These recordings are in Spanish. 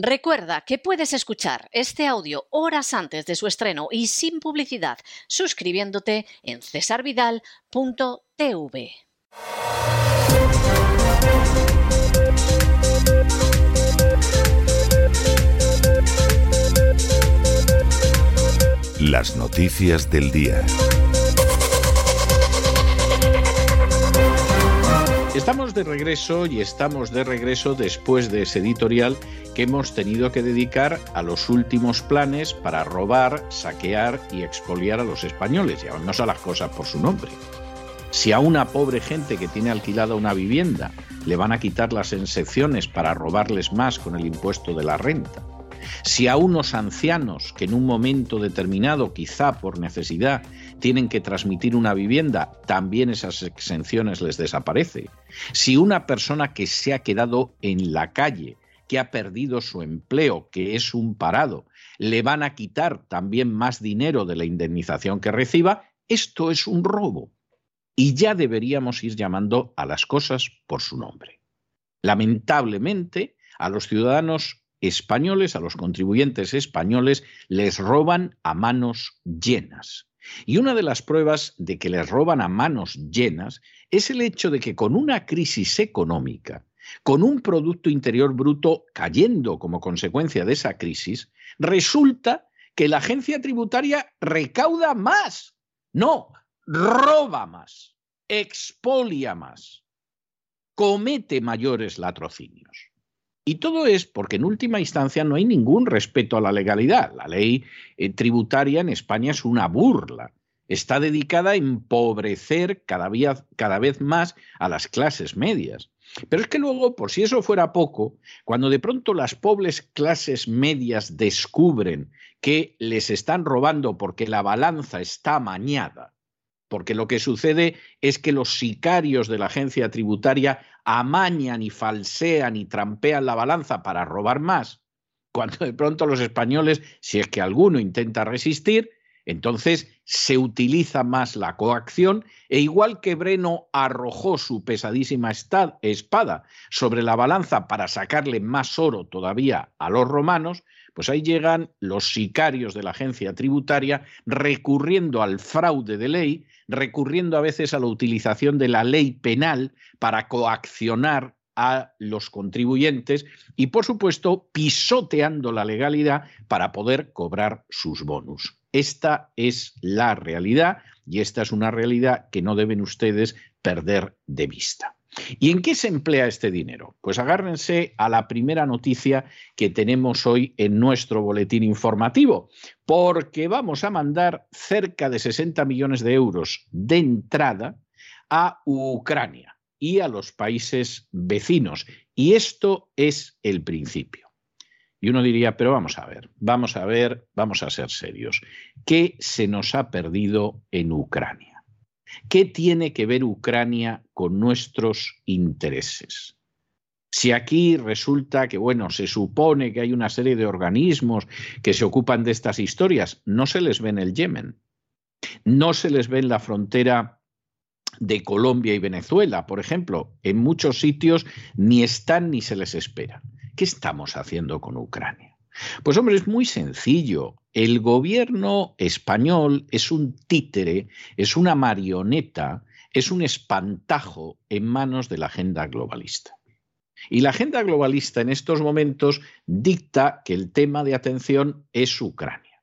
Recuerda que puedes escuchar este audio horas antes de su estreno y sin publicidad suscribiéndote en cesarvidal.tv. Las noticias del día. Estamos de regreso y estamos de regreso después de ese editorial que hemos tenido que dedicar a los últimos planes para robar, saquear y expoliar a los españoles. Llamamos a las cosas por su nombre. Si a una pobre gente que tiene alquilada una vivienda le van a quitar las excepciones para robarles más con el impuesto de la renta, si a unos ancianos que en un momento determinado, quizá por necesidad, tienen que transmitir una vivienda, también esas exenciones les desaparece. Si una persona que se ha quedado en la calle, que ha perdido su empleo, que es un parado, le van a quitar también más dinero de la indemnización que reciba, esto es un robo. Y ya deberíamos ir llamando a las cosas por su nombre. Lamentablemente, a los ciudadanos españoles, a los contribuyentes españoles, les roban a manos llenas. Y una de las pruebas de que les roban a manos llenas es el hecho de que con una crisis económica, con un Producto Interior Bruto cayendo como consecuencia de esa crisis, resulta que la agencia tributaria recauda más. No, roba más, expolia más, comete mayores latrocinios. Y todo es porque en última instancia no hay ningún respeto a la legalidad. La ley eh, tributaria en España es una burla. Está dedicada a empobrecer cada, cada vez más a las clases medias. Pero es que luego, por si eso fuera poco, cuando de pronto las pobres clases medias descubren que les están robando porque la balanza está amañada, porque lo que sucede es que los sicarios de la agencia tributaria amañan y falsean y trampean la balanza para robar más, cuando de pronto los españoles, si es que alguno intenta resistir, entonces se utiliza más la coacción e igual que Breno arrojó su pesadísima espada sobre la balanza para sacarle más oro todavía a los romanos, pues ahí llegan los sicarios de la agencia tributaria recurriendo al fraude de ley, recurriendo a veces a la utilización de la ley penal para coaccionar a los contribuyentes y, por supuesto, pisoteando la legalidad para poder cobrar sus bonus. Esta es la realidad y esta es una realidad que no deben ustedes perder de vista. ¿Y en qué se emplea este dinero? Pues agárrense a la primera noticia que tenemos hoy en nuestro boletín informativo, porque vamos a mandar cerca de 60 millones de euros de entrada a Ucrania y a los países vecinos. Y esto es el principio. Y uno diría, pero vamos a ver, vamos a ver, vamos a ser serios. ¿Qué se nos ha perdido en Ucrania? ¿Qué tiene que ver Ucrania con nuestros intereses? Si aquí resulta que, bueno, se supone que hay una serie de organismos que se ocupan de estas historias, no se les ve en el Yemen, no se les ve en la frontera de Colombia y Venezuela, por ejemplo. En muchos sitios ni están ni se les espera. ¿Qué estamos haciendo con Ucrania? Pues hombre, es muy sencillo. El gobierno español es un títere, es una marioneta, es un espantajo en manos de la agenda globalista. Y la agenda globalista en estos momentos dicta que el tema de atención es Ucrania.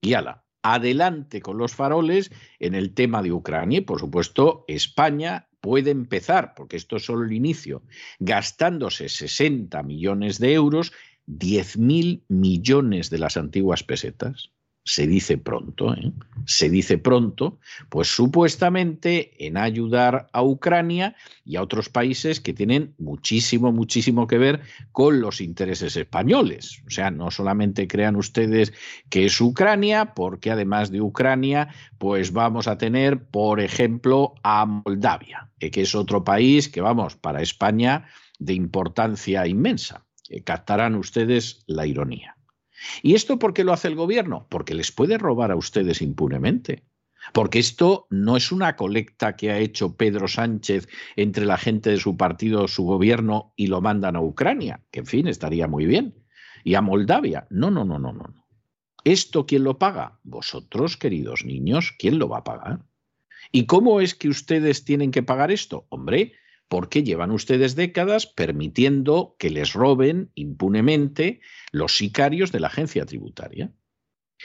Y ala, adelante con los faroles en el tema de Ucrania. Y por supuesto, España puede empezar, porque esto es solo el inicio, gastándose 60 millones de euros, 10.000 millones de las antiguas pesetas se dice pronto, ¿eh? se dice pronto, pues supuestamente en ayudar a Ucrania y a otros países que tienen muchísimo, muchísimo que ver con los intereses españoles. O sea, no solamente crean ustedes que es Ucrania, porque además de Ucrania, pues vamos a tener, por ejemplo, a Moldavia, eh, que es otro país que, vamos, para España de importancia inmensa. Captarán ustedes la ironía. ¿Y esto por qué lo hace el gobierno? Porque les puede robar a ustedes impunemente. Porque esto no es una colecta que ha hecho Pedro Sánchez entre la gente de su partido, su gobierno, y lo mandan a Ucrania, que en fin, estaría muy bien. y a Moldavia. No, no, no, no, no. ¿Esto quién lo paga? Vosotros, queridos niños, ¿quién lo va a pagar? ¿Y cómo es que ustedes tienen que pagar esto? Hombre, porque llevan ustedes décadas permitiendo que les roben impunemente los sicarios de la agencia tributaria.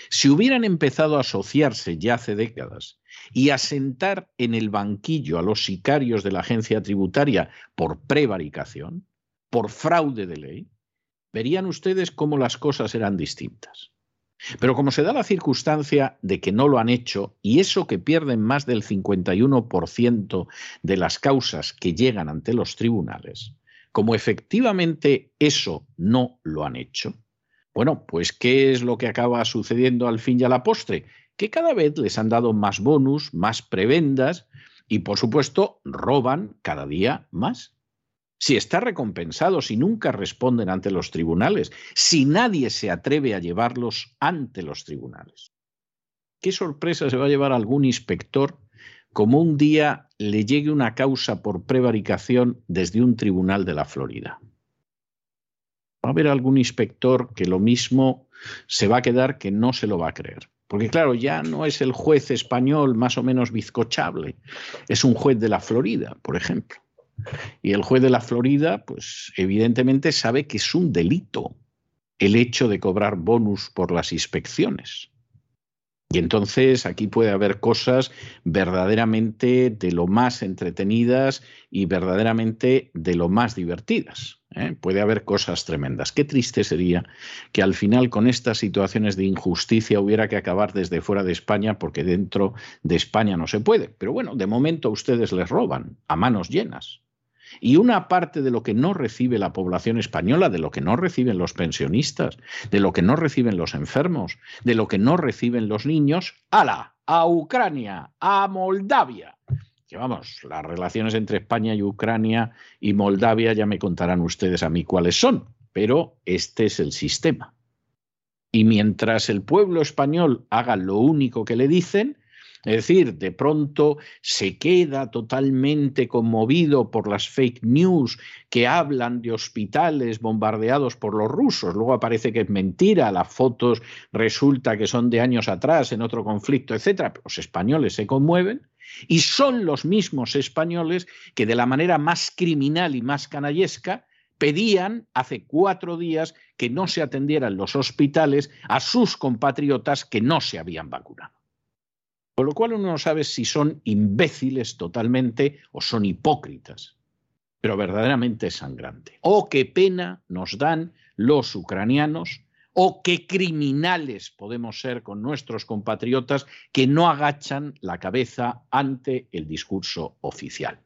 Si hubieran empezado a asociarse ya hace décadas y a sentar en el banquillo a los sicarios de la agencia tributaria por prevaricación, por fraude de ley, verían ustedes cómo las cosas eran distintas. Pero como se da la circunstancia de que no lo han hecho, y eso que pierden más del 51% de las causas que llegan ante los tribunales, como efectivamente eso no lo han hecho, bueno, pues ¿qué es lo que acaba sucediendo al fin y a la postre? Que cada vez les han dado más bonus, más prebendas y por supuesto roban cada día más si está recompensado, si nunca responden ante los tribunales, si nadie se atreve a llevarlos ante los tribunales. ¿Qué sorpresa se va a llevar algún inspector como un día le llegue una causa por prevaricación desde un tribunal de la Florida? Va a haber algún inspector que lo mismo se va a quedar que no se lo va a creer. Porque claro, ya no es el juez español más o menos bizcochable, es un juez de la Florida, por ejemplo. Y el juez de la Florida, pues evidentemente sabe que es un delito el hecho de cobrar bonus por las inspecciones. Y entonces aquí puede haber cosas verdaderamente de lo más entretenidas y verdaderamente de lo más divertidas. ¿eh? Puede haber cosas tremendas. Qué triste sería que al final con estas situaciones de injusticia hubiera que acabar desde fuera de España porque dentro de España no se puede. Pero bueno, de momento ustedes les roban a manos llenas. Y una parte de lo que no recibe la población española, de lo que no reciben los pensionistas, de lo que no reciben los enfermos, de lo que no reciben los niños, ¡ala! A Ucrania, a Moldavia. Que vamos, las relaciones entre España y Ucrania y Moldavia ya me contarán ustedes a mí cuáles son, pero este es el sistema. Y mientras el pueblo español haga lo único que le dicen, es decir, de pronto se queda totalmente conmovido por las fake news que hablan de hospitales bombardeados por los rusos. Luego aparece que es mentira, las fotos resulta que son de años atrás en otro conflicto, etcétera. Los españoles se conmueven y son los mismos españoles que de la manera más criminal y más canallesca pedían hace cuatro días que no se atendieran los hospitales a sus compatriotas que no se habían vacunado. Con lo cual uno no sabe si son imbéciles totalmente o son hipócritas, pero verdaderamente es sangrante. Oh, qué pena nos dan los ucranianos, o qué criminales podemos ser con nuestros compatriotas que no agachan la cabeza ante el discurso oficial.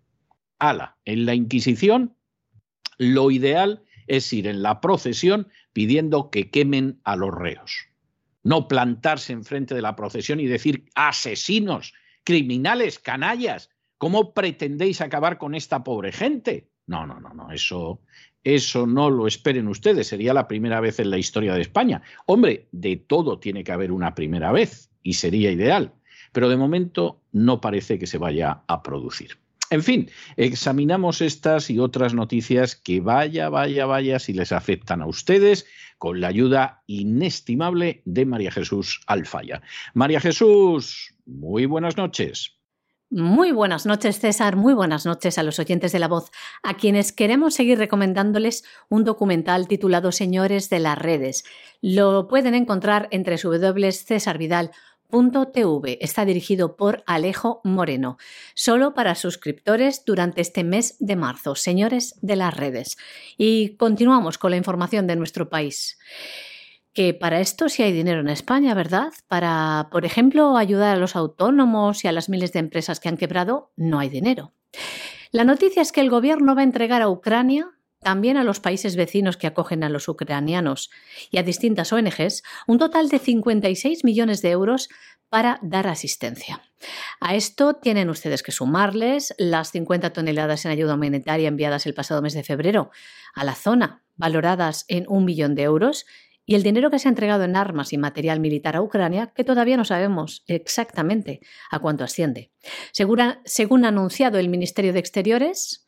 Ala, en la Inquisición lo ideal es ir en la procesión pidiendo que quemen a los reos no plantarse enfrente de la procesión y decir asesinos, criminales, canallas, ¿cómo pretendéis acabar con esta pobre gente? No, no, no, no, eso, eso no lo esperen ustedes, sería la primera vez en la historia de España. Hombre, de todo tiene que haber una primera vez y sería ideal, pero de momento no parece que se vaya a producir. En fin, examinamos estas y otras noticias que vaya, vaya, vaya si les afectan a ustedes con la ayuda inestimable de María Jesús Alfaya. María Jesús, muy buenas noches. Muy buenas noches, César. Muy buenas noches a los oyentes de la voz, a quienes queremos seguir recomendándoles un documental titulado Señores de las redes. Lo pueden encontrar entre www.cesarvidal.com Está dirigido por Alejo Moreno, solo para suscriptores durante este mes de marzo, señores de las redes. Y continuamos con la información de nuestro país. Que para esto sí hay dinero en España, ¿verdad? Para, por ejemplo, ayudar a los autónomos y a las miles de empresas que han quebrado, no hay dinero. La noticia es que el gobierno va a entregar a Ucrania también a los países vecinos que acogen a los ucranianos y a distintas ONGs un total de 56 millones de euros para dar asistencia. A esto tienen ustedes que sumarles las 50 toneladas en ayuda humanitaria enviadas el pasado mes de febrero a la zona, valoradas en un millón de euros, y el dinero que se ha entregado en armas y material militar a Ucrania, que todavía no sabemos exactamente a cuánto asciende. Según ha, anunciado el Ministerio de Exteriores,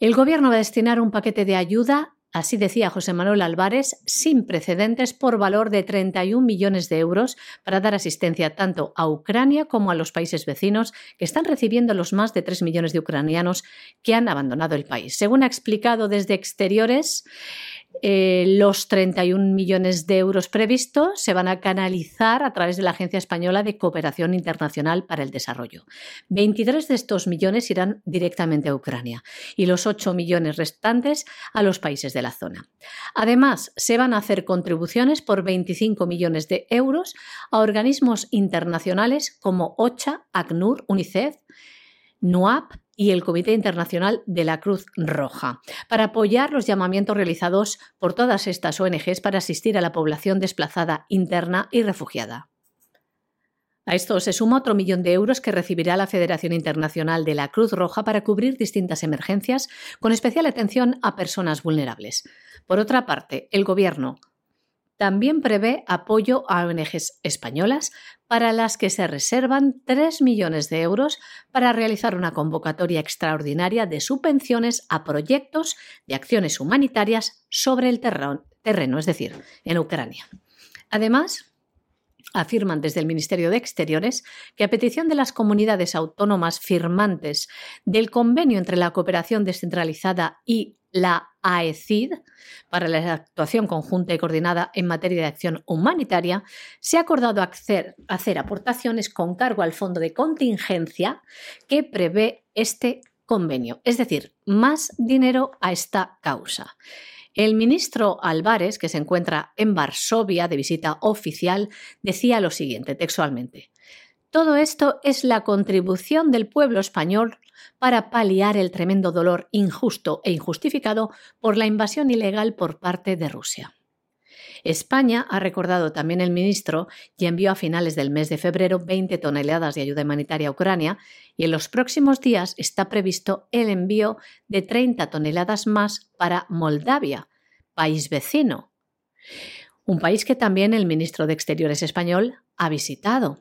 el Gobierno va a destinar un paquete de ayuda Así decía José Manuel Álvarez, sin precedentes por valor de 31 millones de euros para dar asistencia tanto a Ucrania como a los países vecinos que están recibiendo los más de 3 millones de ucranianos que han abandonado el país. Según ha explicado desde Exteriores, eh, los 31 millones de euros previstos se van a canalizar a través de la Agencia Española de Cooperación Internacional para el Desarrollo. 23 de estos millones irán directamente a Ucrania y los 8 millones restantes a los países de la zona. Además, se van a hacer contribuciones por 25 millones de euros a organismos internacionales como OCHA, ACNUR, UNICEF, NUAP y el Comité Internacional de la Cruz Roja, para apoyar los llamamientos realizados por todas estas ONGs para asistir a la población desplazada interna y refugiada. A esto se suma otro millón de euros que recibirá la Federación Internacional de la Cruz Roja para cubrir distintas emergencias, con especial atención a personas vulnerables. Por otra parte, el Gobierno también prevé apoyo a ONGs españolas para las que se reservan 3 millones de euros para realizar una convocatoria extraordinaria de subvenciones a proyectos de acciones humanitarias sobre el terreno, es decir, en Ucrania. Además, afirman desde el Ministerio de Exteriores que a petición de las comunidades autónomas firmantes del convenio entre la cooperación descentralizada y la AECID para la actuación conjunta y coordinada en materia de acción humanitaria, se ha acordado hacer, aportaciones con cargo al fondo de contingencia que prevé este convenio, es decir, más dinero a esta causa. El ministro Álvarez, que se encuentra en Varsovia de visita oficial, decía lo siguiente textualmente. Todo esto es la contribución del pueblo español para paliar el tremendo dolor injusto e injustificado por la invasión ilegal por parte de Rusia. España, ha recordado también el ministro, y envió a finales del mes de febrero 20 toneladas de ayuda humanitaria a Ucrania y en los próximos días está previsto el envío de 30 toneladas más para Moldavia, país vecino. Un país que también el ministro de Exteriores español ha visitado.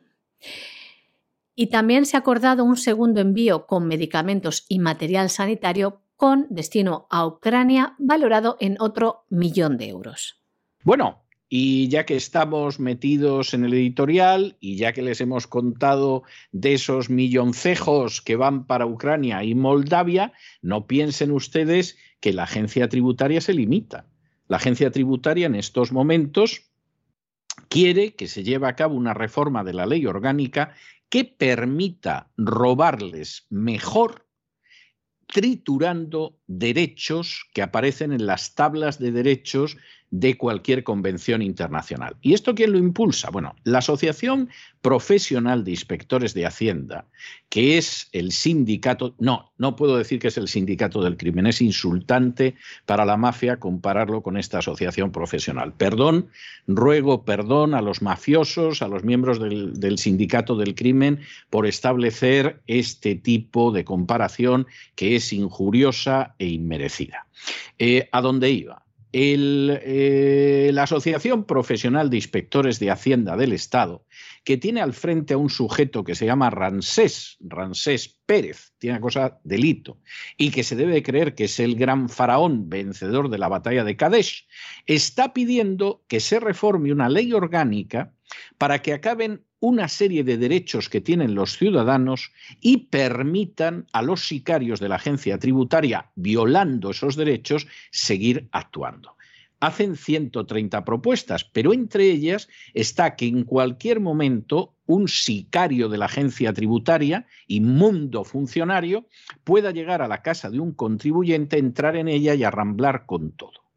Y también se ha acordado un segundo envío con medicamentos y material sanitario con destino a Ucrania valorado en otro millón de euros. Bueno, y ya que estamos metidos en el editorial y ya que les hemos contado de esos milloncejos que van para Ucrania y Moldavia, no piensen ustedes que la agencia tributaria se limita. La agencia tributaria en estos momentos quiere que se lleve a cabo una reforma de la ley orgánica que permita robarles mejor triturando derechos que aparecen en las tablas de derechos de cualquier convención internacional. ¿Y esto quién lo impulsa? Bueno, la Asociación Profesional de Inspectores de Hacienda, que es el sindicato, no, no puedo decir que es el sindicato del crimen, es insultante para la mafia compararlo con esta asociación profesional. Perdón, ruego perdón a los mafiosos, a los miembros del, sindicato del crimen por establecer este tipo de comparación que es injuriosa e inmerecida. Eh, ¿A dónde iba? Eh, la Asociación Profesional de Inspectores de Hacienda del Estado, que tiene al frente a un sujeto que se llama Ransés, Ransés Pérez, tiene cosa delito, y que se debe creer que es el gran faraón vencedor de la batalla de Kadesh, está pidiendo que se reforme una ley orgánica para que acaben una serie de derechos que tienen los ciudadanos y permitan a los sicarios de la agencia tributaria, violando esos derechos, seguir actuando. Hacen 130 propuestas, pero entre ellas está que en cualquier momento un sicario de la agencia tributaria, inmundo funcionario, pueda llegar a la casa de un contribuyente, entrar en ella y arramblar con todo.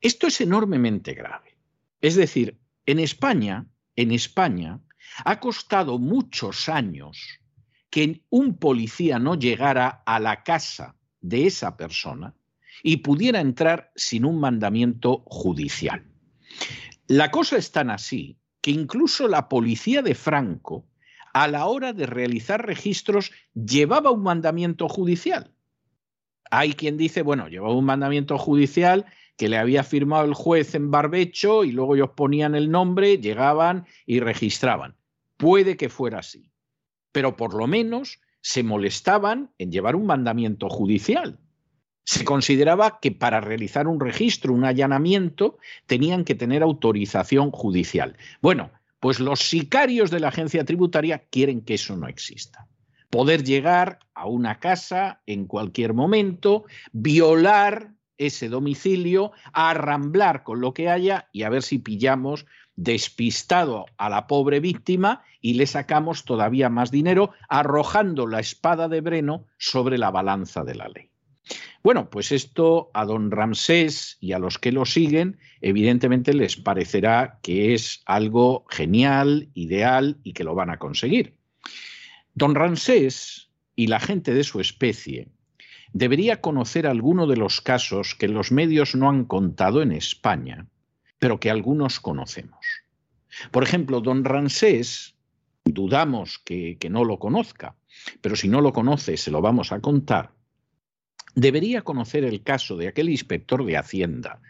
Esto es enormemente grave. Es decir, en España, en España, ha costado muchos años que un policía no llegara a la casa de esa persona y pudiera entrar sin un mandamiento judicial. La cosa es tan así que incluso la policía de Franco, a la hora de realizar registros, llevaba un mandamiento judicial. Hay quien dice, bueno, llevaba un mandamiento judicial que le había firmado el juez en barbecho y luego ellos ponían el nombre, llegaban y registraban. Puede que fuera así, pero por lo menos se molestaban en llevar un mandamiento judicial. Se consideraba que para realizar un registro, un allanamiento, tenían que tener autorización judicial. Bueno, pues los sicarios de la agencia tributaria quieren que eso no exista. Poder llegar a una casa en cualquier momento, violar ese domicilio, arramblar con lo que haya y a ver si pillamos despistado a la pobre víctima y le sacamos todavía más dinero, arrojando la espada de Breno sobre la balanza de la ley. Bueno, pues esto a don Ramsés y a los que lo siguen, evidentemente les parecerá que es algo genial, ideal y que lo van a conseguir. Don Ramsés y la gente de su especie debería conocer alguno de los casos que los medios no han contado en España, pero que algunos conocemos. Por ejemplo, don Ramsés, dudamos que, que no lo conozca, pero si no lo conoce se lo vamos a contar, debería conocer el caso de aquel inspector de Hacienda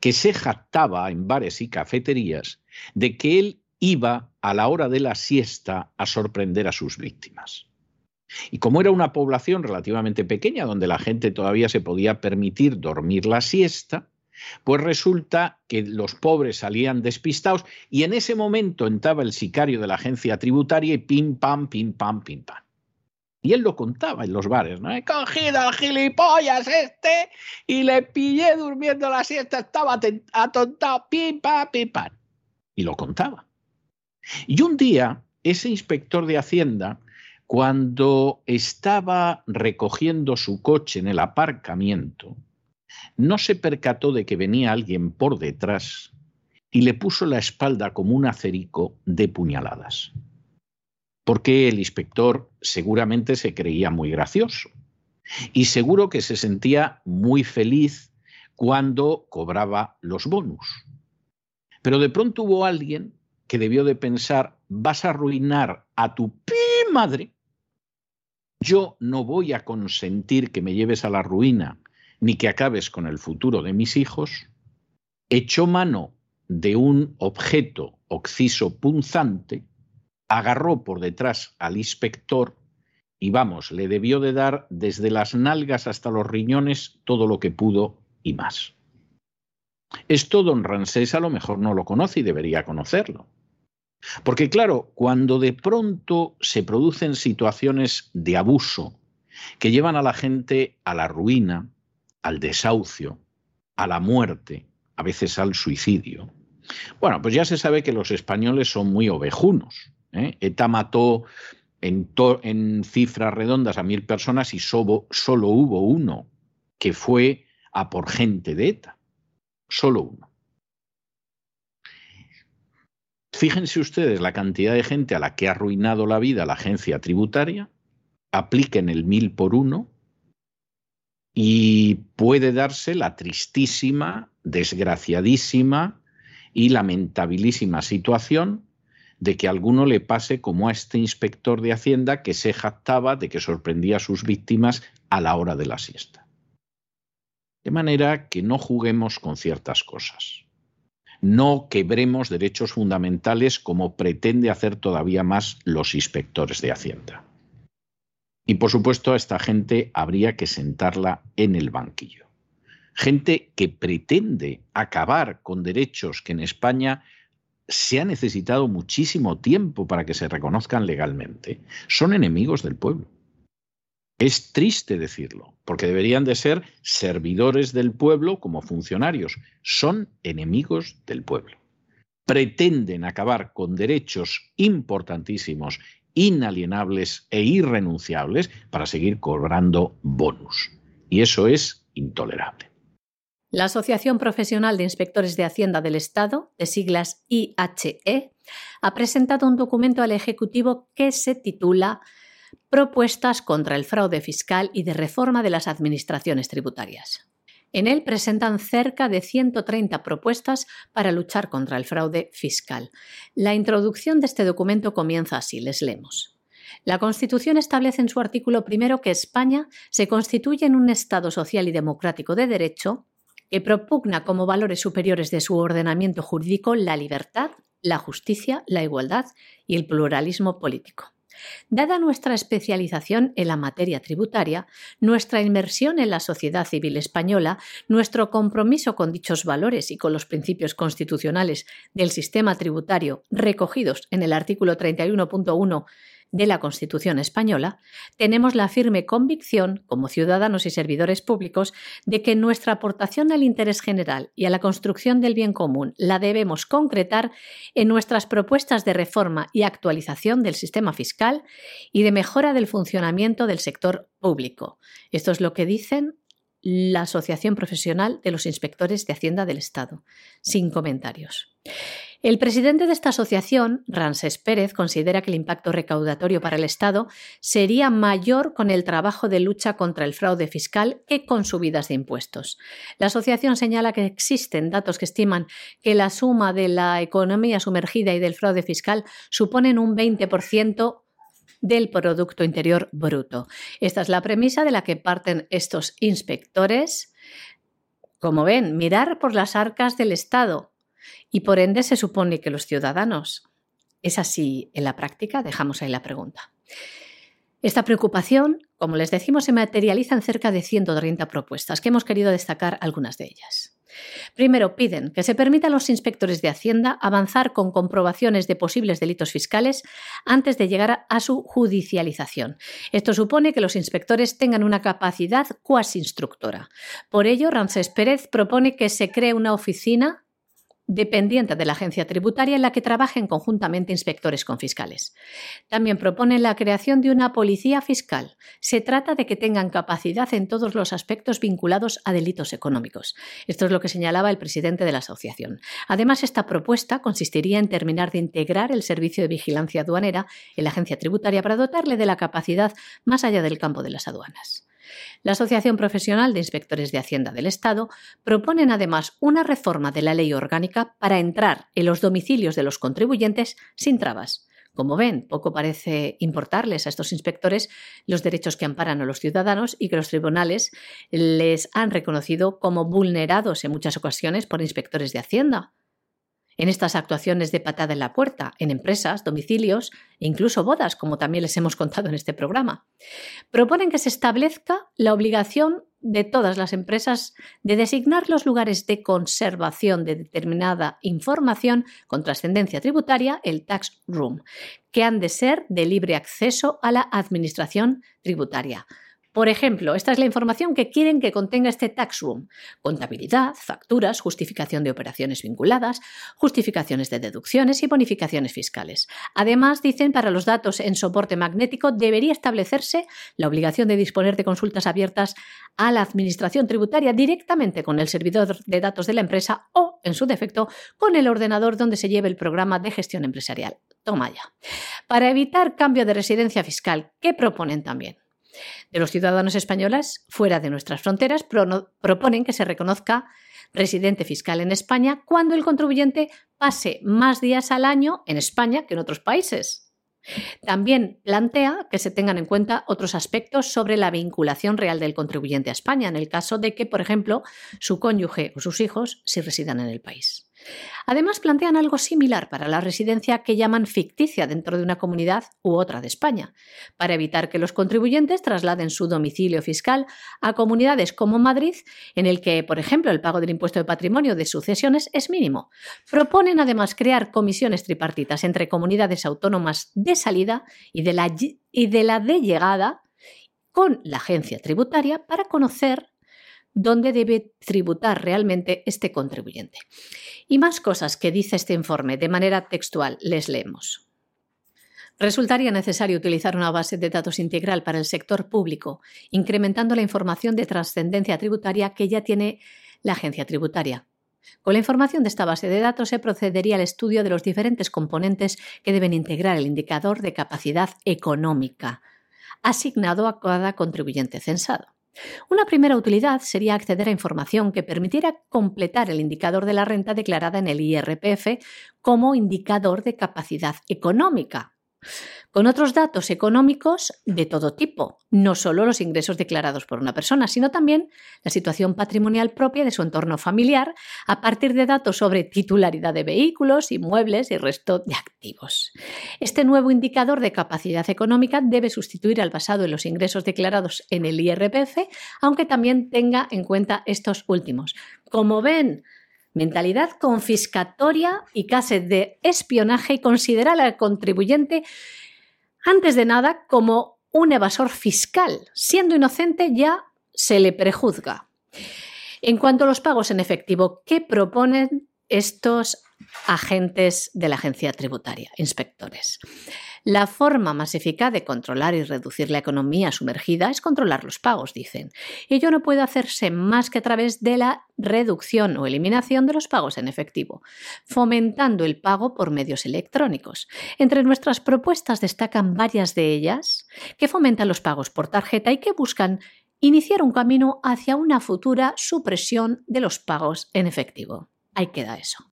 que se jactaba en bares y cafeterías de que él iba a la hora de la siesta a sorprender a sus víctimas. Y como era una población relativamente pequeña, donde la gente todavía se podía permitir dormir la siesta, pues resulta que los pobres salían despistados y en ese momento entraba el sicario de la agencia tributaria y pim, pam, pim, pam, pim, pam. Y él lo contaba en los bares, ¿no? He cogido al gilipollas este y le pillé durmiendo la siesta, estaba atontado, pim, pam, pim, pam. Y lo contaba. Y un día, ese inspector de Hacienda, cuando estaba recogiendo su coche en el aparcamiento, no se percató de que venía alguien por detrás y le puso la espalda como un acerico de puñaladas porque el inspector seguramente se creía muy gracioso y seguro que se sentía muy feliz cuando cobraba los bonus. Pero de pronto hubo alguien que debió de pensar, vas a arruinar a tu pi madre, yo no voy a consentir que me lleves a la ruina ni que acabes con el futuro de mis hijos, echó mano de un objeto oxiso punzante agarró por detrás al inspector y vamos, le debió de dar desde las nalgas hasta los riñones todo lo que pudo y más. Esto don Ransés a lo mejor no lo conoce y debería conocerlo. Porque claro, cuando de pronto se producen situaciones de abuso que llevan a la gente a la ruina, al desahucio, a la muerte, a veces al suicidio, bueno, pues ya se sabe que los españoles son muy ovejunos ¿eh? ETA mató en, cifras redondas a mil personas y solo hubo uno que fue a por gente de ETA. Solo uno. Fíjense ustedes la cantidad de gente a la que ha arruinado la vida la agencia tributaria, apliquen el mil por uno y puede darse la tristísima, desgraciadísima y lamentabilísima situación de que alguno le pase como a este inspector de Hacienda que se jactaba de que sorprendía a sus víctimas a la hora de la siesta. De manera que no juguemos con ciertas cosas. No quebremos derechos fundamentales como pretende hacer todavía más los inspectores de Hacienda. Y por supuesto a esta gente habría que sentarla en el banquillo. Gente que pretende acabar con derechos que en España se ha necesitado muchísimo tiempo para que se reconozcan legalmente, son enemigos del pueblo. Es triste decirlo, porque deberían de ser servidores del pueblo como funcionarios. Son enemigos del pueblo. Pretenden acabar con derechos importantísimos, inalienables e irrenunciables para seguir cobrando bonus. Y eso es intolerable. La Asociación Profesional de Inspectores de Hacienda del Estado, de siglas IHE, ha presentado un documento al Ejecutivo que se titula Propuestas contra el fraude fiscal y de reforma de las administraciones tributarias. En él presentan cerca de 130 propuestas para luchar contra el fraude fiscal. La introducción de este documento comienza así, les leemos. La Constitución establece en su artículo primero que España se constituye en un Estado social y democrático de derecho que propugna como valores superiores de su ordenamiento jurídico la libertad, la justicia, la igualdad y el pluralismo político. Dada nuestra especialización en la materia tributaria, nuestra inmersión en la sociedad civil española, nuestro compromiso con dichos valores y con los principios constitucionales del sistema tributario recogidos en el artículo 31.1 de la Constitución española, tenemos la firme convicción, como ciudadanos y servidores públicos, de que nuestra aportación al interés general y a la construcción del bien común la debemos concretar en nuestras propuestas de reforma y actualización del sistema fiscal y de mejora del funcionamiento del sector público. Esto es lo que dicen la Asociación Profesional de los Inspectores de Hacienda del Estado. Sin comentarios. El presidente de esta asociación, Ramsés Pérez, considera que el impacto recaudatorio para el Estado sería mayor con el trabajo de lucha contra el fraude fiscal que con subidas de impuestos. La asociación señala que existen datos que estiman que la suma de la economía sumergida y del fraude fiscal suponen un 20% del Producto Interior Bruto. Esta es la premisa de la que parten estos inspectores. Como ven, mirar por las arcas del Estado, y por ende se supone que los ciudadanos. ¿Es así en la práctica? Dejamos ahí la pregunta. Esta preocupación, como les decimos, se materializa en cerca de 130 propuestas, que hemos querido destacar algunas de ellas. Primero, piden que se permita a los inspectores de Hacienda avanzar con comprobaciones de posibles delitos fiscales antes de llegar a su judicialización. Esto supone que los inspectores tengan una capacidad cuasi instructora. Por ello, Ramsés Pérez propone que se cree una oficina dependiente de la agencia tributaria en la que trabajen conjuntamente inspectores con fiscales. También proponen la creación de una policía fiscal. Se trata de que tengan capacidad en todos los aspectos vinculados a delitos económicos. Esto es lo que señalaba el presidente de la asociación. Además, esta propuesta consistiría en terminar de integrar el servicio de vigilancia aduanera en la agencia tributaria para dotarle de la capacidad más allá del campo de las aduanas. La Asociación Profesional de Inspectores de Hacienda del Estado proponen además una reforma de la ley orgánica para entrar en los domicilios de los contribuyentes sin trabas. Como ven, poco parece importarles a estos inspectores los derechos que amparan a los ciudadanos y que los tribunales les han reconocido como vulnerados en muchas ocasiones por inspectores de Hacienda en estas actuaciones de patada en la puerta, en empresas, domicilios e incluso bodas, como también les hemos contado en este programa. Proponen que se establezca la obligación de todas las empresas de designar los lugares de conservación de determinada información con trascendencia tributaria, el tax room, que han de ser de libre acceso a la administración tributaria. Por ejemplo, esta es la información que quieren que contenga este tax room. Contabilidad, facturas, justificación de operaciones vinculadas, justificaciones de deducciones y bonificaciones fiscales. Además, dicen, para los datos en soporte magnético debería establecerse la obligación de disponer de consultas abiertas a la Administración tributaria directamente con el servidor de datos de la empresa o, en su defecto, con el ordenador donde se lleve el programa de gestión empresarial. Toma ya. Para evitar cambio de residencia fiscal, ¿qué proponen también? De los ciudadanos españoles fuera de nuestras fronteras proponen que se reconozca residente fiscal en España cuando el contribuyente pase más días al año en España que en otros países. También plantea que se tengan en cuenta otros aspectos sobre la vinculación real del contribuyente a España, en el caso de que, por ejemplo, su cónyuge o sus hijos sí residan en el país. Además, plantean algo similar para la residencia que llaman ficticia dentro de una comunidad u otra de España, para evitar que los contribuyentes trasladen su domicilio fiscal a comunidades como Madrid, en el que, por ejemplo, el pago del impuesto de patrimonio de sucesiones es mínimo. Proponen además crear comisiones tripartitas entre comunidades autónomas de salida y de la, y de, la de llegada con la agencia tributaria para conocer dónde debe tributar realmente este contribuyente. Y más cosas que dice este informe de manera textual, les leemos. Resultaría necesario utilizar una base de datos integral para el sector público, incrementando la información de trascendencia tributaria que ya tiene la agencia tributaria. Con la información de esta base de datos se procedería al estudio de los diferentes componentes que deben integrar el indicador de capacidad económica, asignado a cada contribuyente censado. Una primera utilidad sería acceder a información que permitiera completar el indicador de la renta declarada en el IRPF como indicador de capacidad económica. Con otros datos económicos de todo tipo, no solo los ingresos declarados por una persona, sino también la situación patrimonial propia de su entorno familiar a partir de datos sobre titularidad de vehículos, inmuebles y resto de activos. Este nuevo indicador de capacidad económica debe sustituir al basado en los ingresos declarados en el IRPF, aunque también tenga en cuenta estos últimos. Como ven, mentalidad confiscatoria y casi de espionaje y considera al contribuyente antes de nada como un evasor fiscal. Siendo inocente ya se le prejuzga. En cuanto a los pagos en efectivo, ¿qué proponen estos agentes de la agencia tributaria, inspectores? La forma más eficaz de controlar y reducir la economía sumergida es controlar los pagos, dicen. Ello no puede hacerse más que a través de la reducción o eliminación de los pagos en efectivo, fomentando el pago por medios electrónicos. Entre nuestras propuestas destacan varias de ellas que fomentan los pagos por tarjeta y que buscan iniciar un camino hacia una futura supresión de los pagos en efectivo. Ahí queda eso.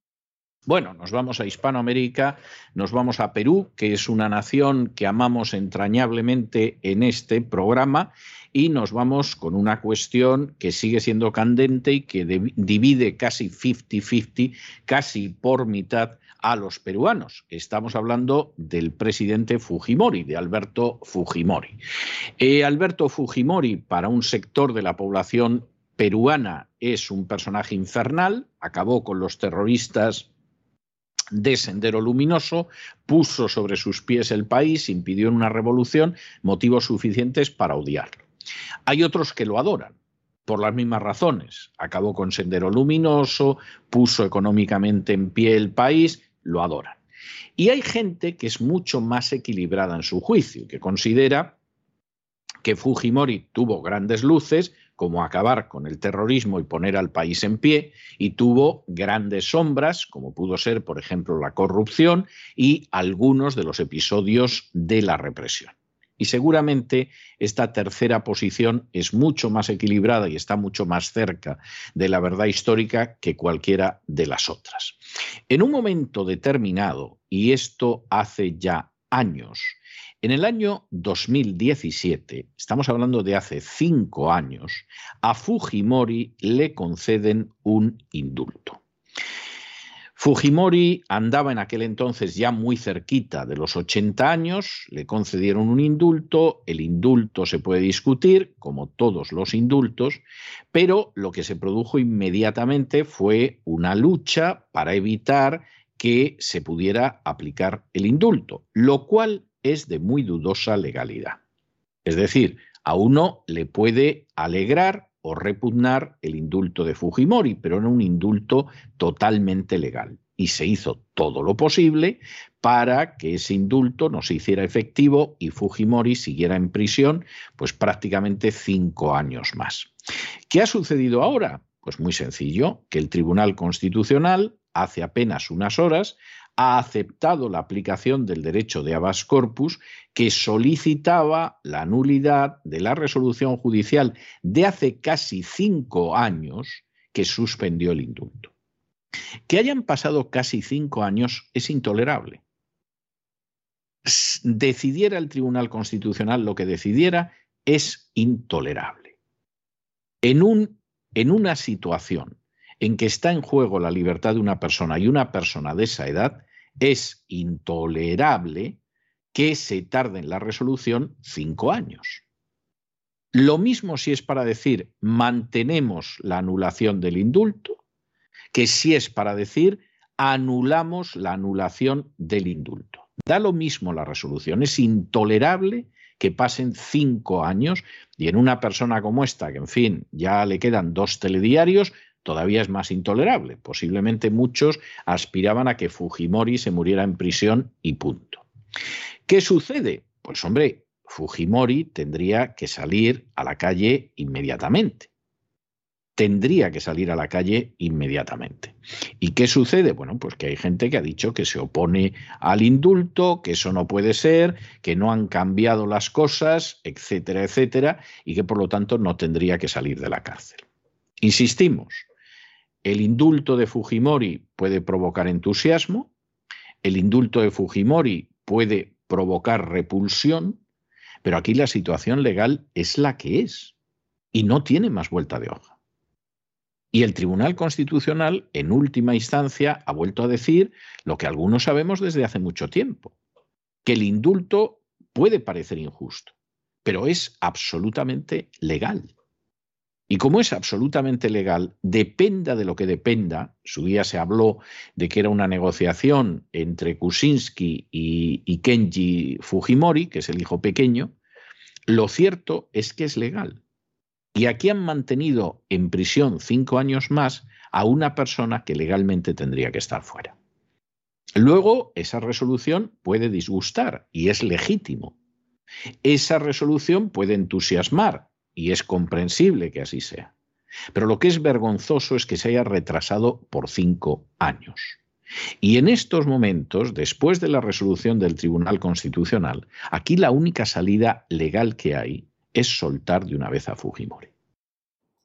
Bueno, nos vamos a Hispanoamérica, nos vamos a Perú, que es una nación que amamos entrañablemente en este programa, y nos vamos con una cuestión que sigue siendo candente y que divide casi 50-50, casi por mitad a los peruanos. Estamos hablando del presidente Fujimori, de Alberto Fujimori. Eh, Alberto Fujimori, para un sector de la población peruana, es un personaje infernal, acabó con los terroristas de Sendero Luminoso, puso sobre sus pies el país, impidió una revolución, motivos suficientes para odiarlo. Hay otros que lo adoran, por las mismas razones. Acabó con Sendero Luminoso, puso económicamente en pie el país, lo adoran. Y hay gente que es mucho más equilibrada en su juicio, que considera que Fujimori tuvo grandes luces, como acabar con el terrorismo y poner al país en pie, y tuvo grandes sombras, como pudo ser, por ejemplo, la corrupción y algunos de los episodios de la represión. Y seguramente esta tercera posición es mucho más equilibrada y está mucho más cerca de la verdad histórica que cualquiera de las otras. En un momento determinado, y esto hace ya años, en el año 2017, estamos hablando de hace cinco años, a Fujimori le conceden un indulto. Fujimori andaba en aquel entonces ya muy cerquita de los 80 años, le concedieron un indulto, el indulto se puede discutir, como todos los indultos, pero lo que se produjo inmediatamente fue una lucha para evitar que se pudiera aplicar el indulto, lo cual es de muy dudosa legalidad. Es decir, a uno le puede alegrar o repugnar el indulto de Fujimori, pero no un indulto totalmente legal. Y se hizo todo lo posible para que ese indulto no se hiciera efectivo y Fujimori siguiera en prisión pues prácticamente cinco años más. ¿Qué ha sucedido ahora? Pues muy sencillo, que el Tribunal Constitucional hace apenas unas horas ha aceptado la aplicación del derecho de habeas corpus que solicitaba la nulidad de la resolución judicial de hace casi cinco años que suspendió el indulto. Que hayan pasado casi cinco años es intolerable. Decidiera el Tribunal Constitucional lo que decidiera es intolerable. En, un, en una situación en que está en juego la libertad de una persona y una persona de esa edad, es intolerable que se tarde en la resolución cinco años. Lo mismo si es para decir mantenemos la anulación del indulto, que si es para decir anulamos la anulación del indulto. Da lo mismo la resolución. Es intolerable que pasen cinco años y en una persona como esta, que en fin, ya le quedan dos telediarios, todavía es más intolerable. Posiblemente muchos aspiraban a que Fujimori se muriera en prisión y punto. ¿Qué sucede? Pues hombre, Fujimori tendría que salir a la calle inmediatamente. Tendría que salir a la calle inmediatamente. ¿Y qué sucede? Bueno, pues que hay gente que ha dicho que se opone al indulto, que eso no puede ser, que no han cambiado las cosas, etcétera, etcétera, y que por lo tanto no tendría que salir de la cárcel. Insistimos, el indulto de Fujimori puede provocar entusiasmo, el indulto de Fujimori puede provocar repulsión, pero aquí la situación legal es la que es y no tiene más vuelta de hoja. Y el Tribunal Constitucional, en última instancia, ha vuelto a decir lo que algunos sabemos desde hace mucho tiempo, que el indulto puede parecer injusto, pero es absolutamente legal. Y como es absolutamente legal, dependa de lo que dependa, su día se habló de que era una negociación entre Kuczynski y, y Kenji Fujimori, que es el hijo pequeño, lo cierto es que es legal. Y aquí han mantenido en prisión cinco años más a una persona que legalmente tendría que estar fuera. Luego, esa resolución puede disgustar y es legítimo. Esa resolución puede entusiasmar y es comprensible que así sea. Pero lo que es vergonzoso es que se haya retrasado por cinco años. Y en estos momentos, después de la resolución del Tribunal Constitucional, aquí la única salida legal que hay es soltar de una vez a Fujimori.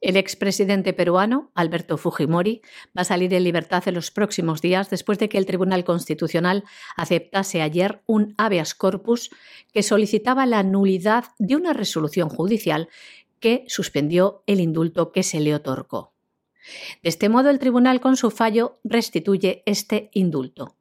El expresidente peruano, Alberto Fujimori, va a salir en libertad en los próximos días después de que el Tribunal Constitucional aceptase ayer un habeas corpus que solicitaba la nulidad de una resolución judicial que suspendió el indulto que se le otorgó. De este modo, el tribunal con su fallo restituye este indulto.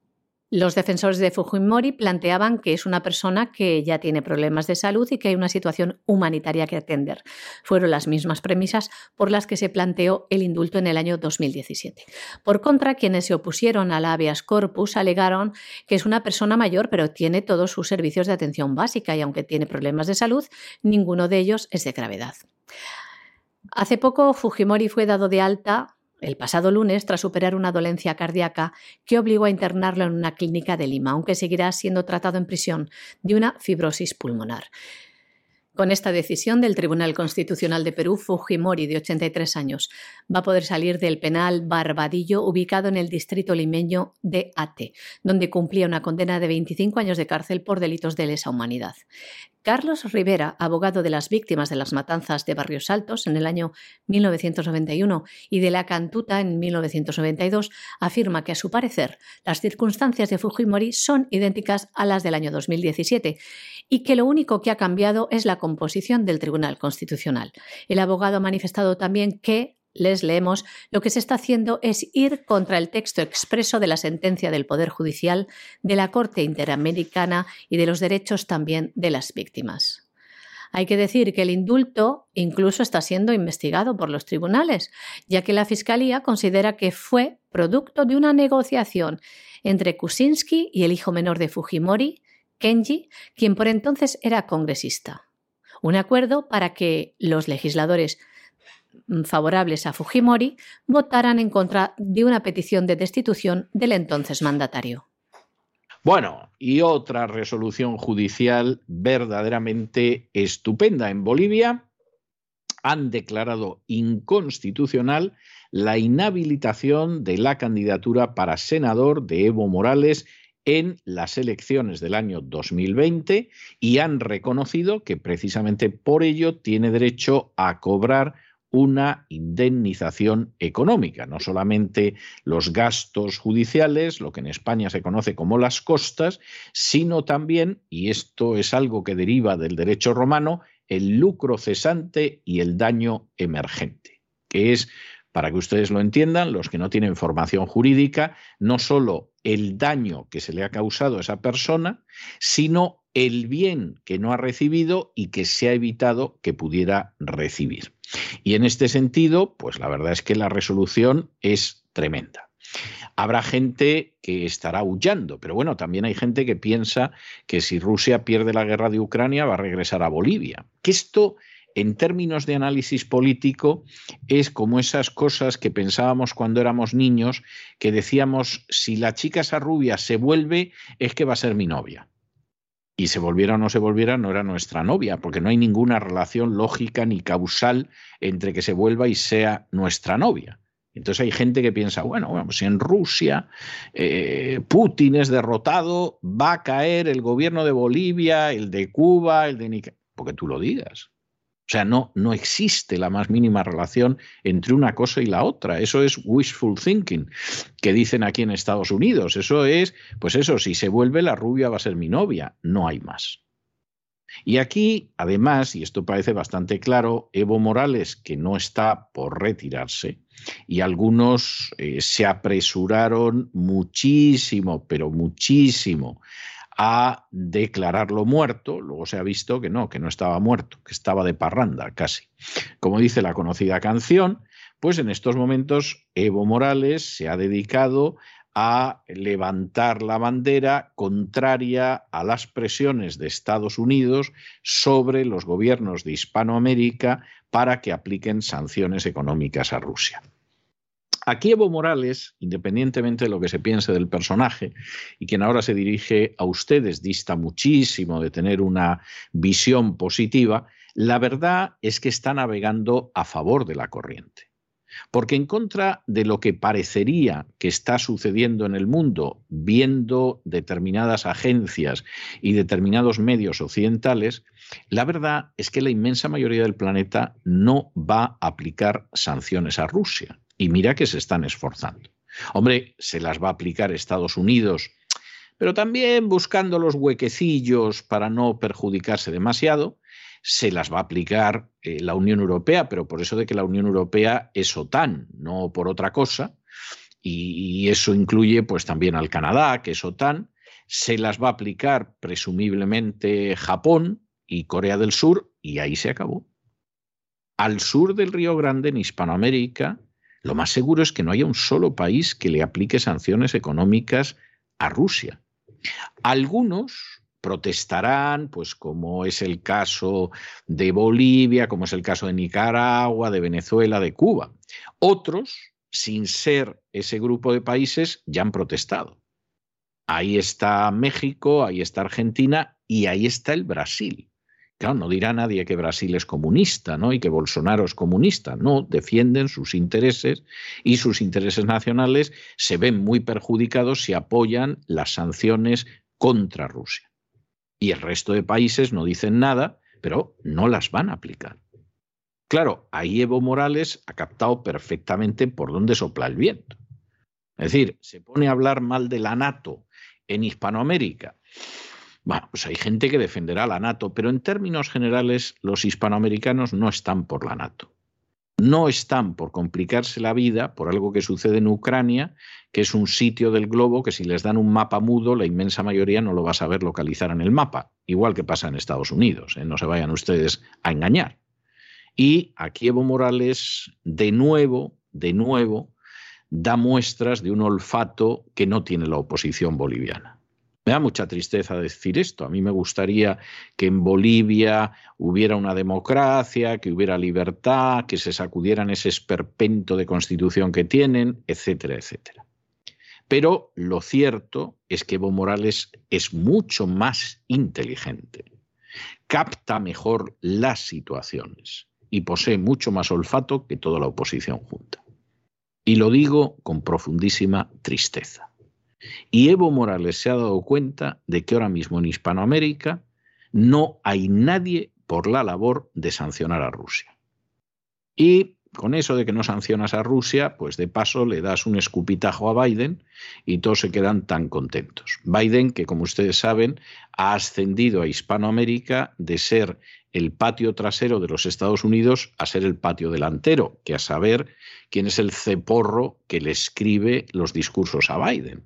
Los defensores de Fujimori planteaban que es una persona que ya tiene problemas de salud y que hay una situación humanitaria que atender. Fueron las mismas premisas por las que se planteó el indulto en el año 2017. Por contra, quienes se opusieron al habeas corpus alegaron que es una persona mayor pero tiene todos sus servicios de atención básica y aunque tiene problemas de salud, ninguno de ellos es de gravedad. Hace poco Fujimori fue dado de alta el pasado lunes tras superar una dolencia cardíaca que obligó a internarlo en una clínica de Lima, aunque seguirá siendo tratado en prisión de una fibrosis pulmonar. Con esta decisión del Tribunal Constitucional de Perú, Fujimori, de 83 años, va a poder salir del penal Barbadillo, ubicado en el distrito limeño de Ate, donde cumplía una condena de 25 años de cárcel por delitos de lesa humanidad. Carlos Rivera, abogado de las víctimas de las matanzas de Barrios Altos en el año 1991 y de la Cantuta en 1992, afirma que, a su parecer, las circunstancias de Fujimori son idénticas a las del año 2017 y que lo único que ha cambiado es la composición del Tribunal Constitucional. El abogado ha manifestado también que les leemos, lo que se está haciendo es ir contra el texto expreso de la sentencia del Poder Judicial, de la Corte Interamericana y de los derechos también de las víctimas. Hay que decir que el indulto incluso está siendo investigado por los tribunales, ya que la Fiscalía considera que fue producto de una negociación entre Kuczynski y el hijo menor de Fujimori, Kenji, quien por entonces era congresista. Un acuerdo para que los legisladores Mm, favorables a Fujimori votaran en contra de una petición de destitución del entonces mandatario. Bueno, y otra resolución judicial verdaderamente estupenda. En Bolivia han declarado inconstitucional la inhabilitación de la candidatura para senador de Evo Morales en las elecciones del año 2020 y han reconocido que precisamente por ello tiene derecho a cobrar una indemnización económica, no solamente los gastos judiciales, lo que en España se conoce como las costas, sino también, y esto es algo que deriva del derecho romano, el lucro cesante y el daño emergente, que es, para que ustedes lo entiendan, los que no tienen formación jurídica, no solo el daño que se le ha causado a esa persona, sino el bien que no ha recibido y que se ha evitado que pudiera recibir. Y en este sentido, pues la verdad es que la resolución es tremenda. Habrá gente que estará huyendo, pero bueno, también hay gente que piensa que si Rusia pierde la guerra de Ucrania va a regresar a Bolivia. Que esto, en términos de análisis político, es como esas cosas que pensábamos cuando éramos niños, que decíamos, si la chica esa rubia se vuelve, es que va a ser mi novia y se volviera o no se volviera, no era nuestra novia, porque no hay ninguna relación lógica ni causal entre que se vuelva y sea nuestra novia. Entonces hay gente que piensa, bueno, bueno si en Rusia eh, Putin es derrotado, va a caer el gobierno de Bolivia, el de Cuba, el de Nicaragua, porque tú lo digas. Sea, no, no existe la más mínima relación entre una cosa y la otra. Eso es wishful thinking, que dicen aquí en Estados Unidos. Eso es, pues eso, si se vuelve la rubia va a ser mi novia. No hay más. Y aquí, además, y esto parece bastante claro, Evo Morales, que no está por retirarse, y algunos eh, se apresuraron muchísimo, pero muchísimo, a declararlo muerto, luego se ha visto que no, que no estaba muerto, que estaba de parranda casi. Como dice la conocida canción, pues en estos momentos Evo Morales se ha dedicado a levantar la bandera contraria a las presiones de Estados Unidos sobre los gobiernos de Hispanoamérica para que apliquen sanciones económicas a Rusia. Aquí Evo Morales, independientemente de lo que se piense del personaje, y quien ahora se dirige a ustedes, dista muchísimo de tener una visión positiva, la verdad es que está navegando a favor de la corriente. Porque en contra de lo que parecería que está sucediendo en el mundo, viendo determinadas agencias y determinados medios occidentales, la verdad es que la inmensa mayoría del planeta no va a aplicar sanciones a Rusia. Y mira que se están esforzando. Hombre, se las va a aplicar Estados Unidos, pero también buscando los huequecillos para no perjudicarse demasiado se las va a aplicar eh, la Unión Europea, pero por eso de que la Unión Europea es OTAN, no por otra cosa, y, eso incluye pues también al Canadá, que es OTAN, se las va a aplicar presumiblemente Japón y Corea del Sur, y ahí se acabó. Al sur del Río Grande, en Hispanoamérica, lo más seguro es que no haya un solo país que le aplique sanciones económicas a Rusia. Algunos, protestarán, pues como es el caso de Bolivia, como es el caso de Nicaragua, de Venezuela, de Cuba. Otros, sin ser ese grupo de países, ya han protestado. Ahí está México, ahí está Argentina y ahí está el Brasil. Claro, no dirá nadie que Brasil es comunista, ¿no? Y que Bolsonaro es comunista. No, defienden sus intereses y sus intereses nacionales se ven muy perjudicados si apoyan las sanciones contra Rusia y el resto de países no dicen nada, pero no las van a aplicar. Claro, ahí Evo Morales ha captado perfectamente por dónde sopla el viento. Es decir, se pone a hablar mal de la NATO en Hispanoamérica. Bueno, pues hay gente que defenderá la NATO, pero en términos generales los hispanoamericanos no están por la NATO no están por complicarse la vida por algo que sucede en Ucrania, que es un sitio del globo que si les dan un mapa mudo, la inmensa mayoría no lo va a saber localizar en el mapa, igual que pasa en Estados Unidos, ¿eh? no se vayan ustedes a engañar. Y aquí Evo Morales, de nuevo, de nuevo, da muestras de un olfato que no tiene la oposición boliviana. Me da mucha tristeza decir esto. A mí me gustaría que en Bolivia hubiera una democracia, que hubiera libertad, que se sacudieran ese esperpento de constitución que tienen, etcétera, etcétera. Pero lo cierto es que Evo Morales es mucho más inteligente, capta mejor las situaciones y posee mucho más olfato que toda la oposición junta. Y lo digo con profundísima tristeza. Y Evo Morales se ha dado cuenta de que ahora mismo en Hispanoamérica no hay nadie por la labor de sancionar a Rusia. Y con eso de que no sancionas a Rusia, pues de paso le das un escupitajo a Biden y todos se quedan tan contentos. Biden, que como ustedes saben, ha ascendido a Hispanoamérica de ser el patio trasero de los Estados Unidos a ser el patio delantero, que a saber quién es el ceporro que le escribe los discursos a Biden.